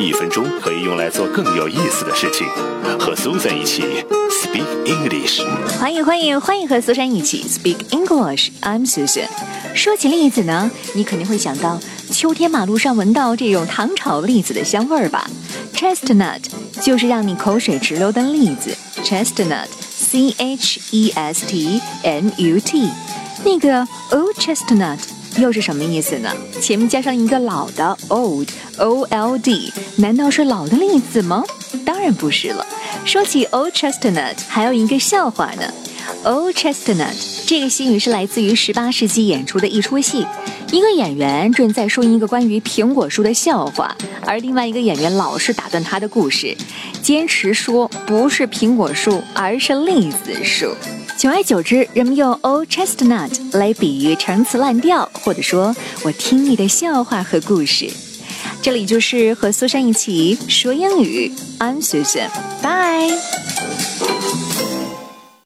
一分钟可以用来做更有意思的事情。和苏珊一起 Speak English。欢迎欢迎欢迎和苏珊一起 Speak English。I'm Susan。说起栗子呢，你肯定会想到秋天马路上闻到这种糖炒栗子的香味儿吧？Chestnut 就是让你口水直流的栗子。Chestnut，C H E S T N U T。那个 O chestnut 又是什么意思呢？前面加上一个老的 old，O L D，难道是老的栗子吗？当然不是了。说起 old chestnut，还有一个笑话呢。old chestnut 这个习语是来自于十八世纪演出的一出戏，一个演员正在说一个关于苹果树的笑话，而另外一个演员老是打断他的故事，坚持说不是苹果树，而是栗子树。久而久之，人们用 old chestnut 来比喻陈词滥调，或者说我听你的笑话和故事。这里就是和苏珊一起说英语，I'm Susan，bye。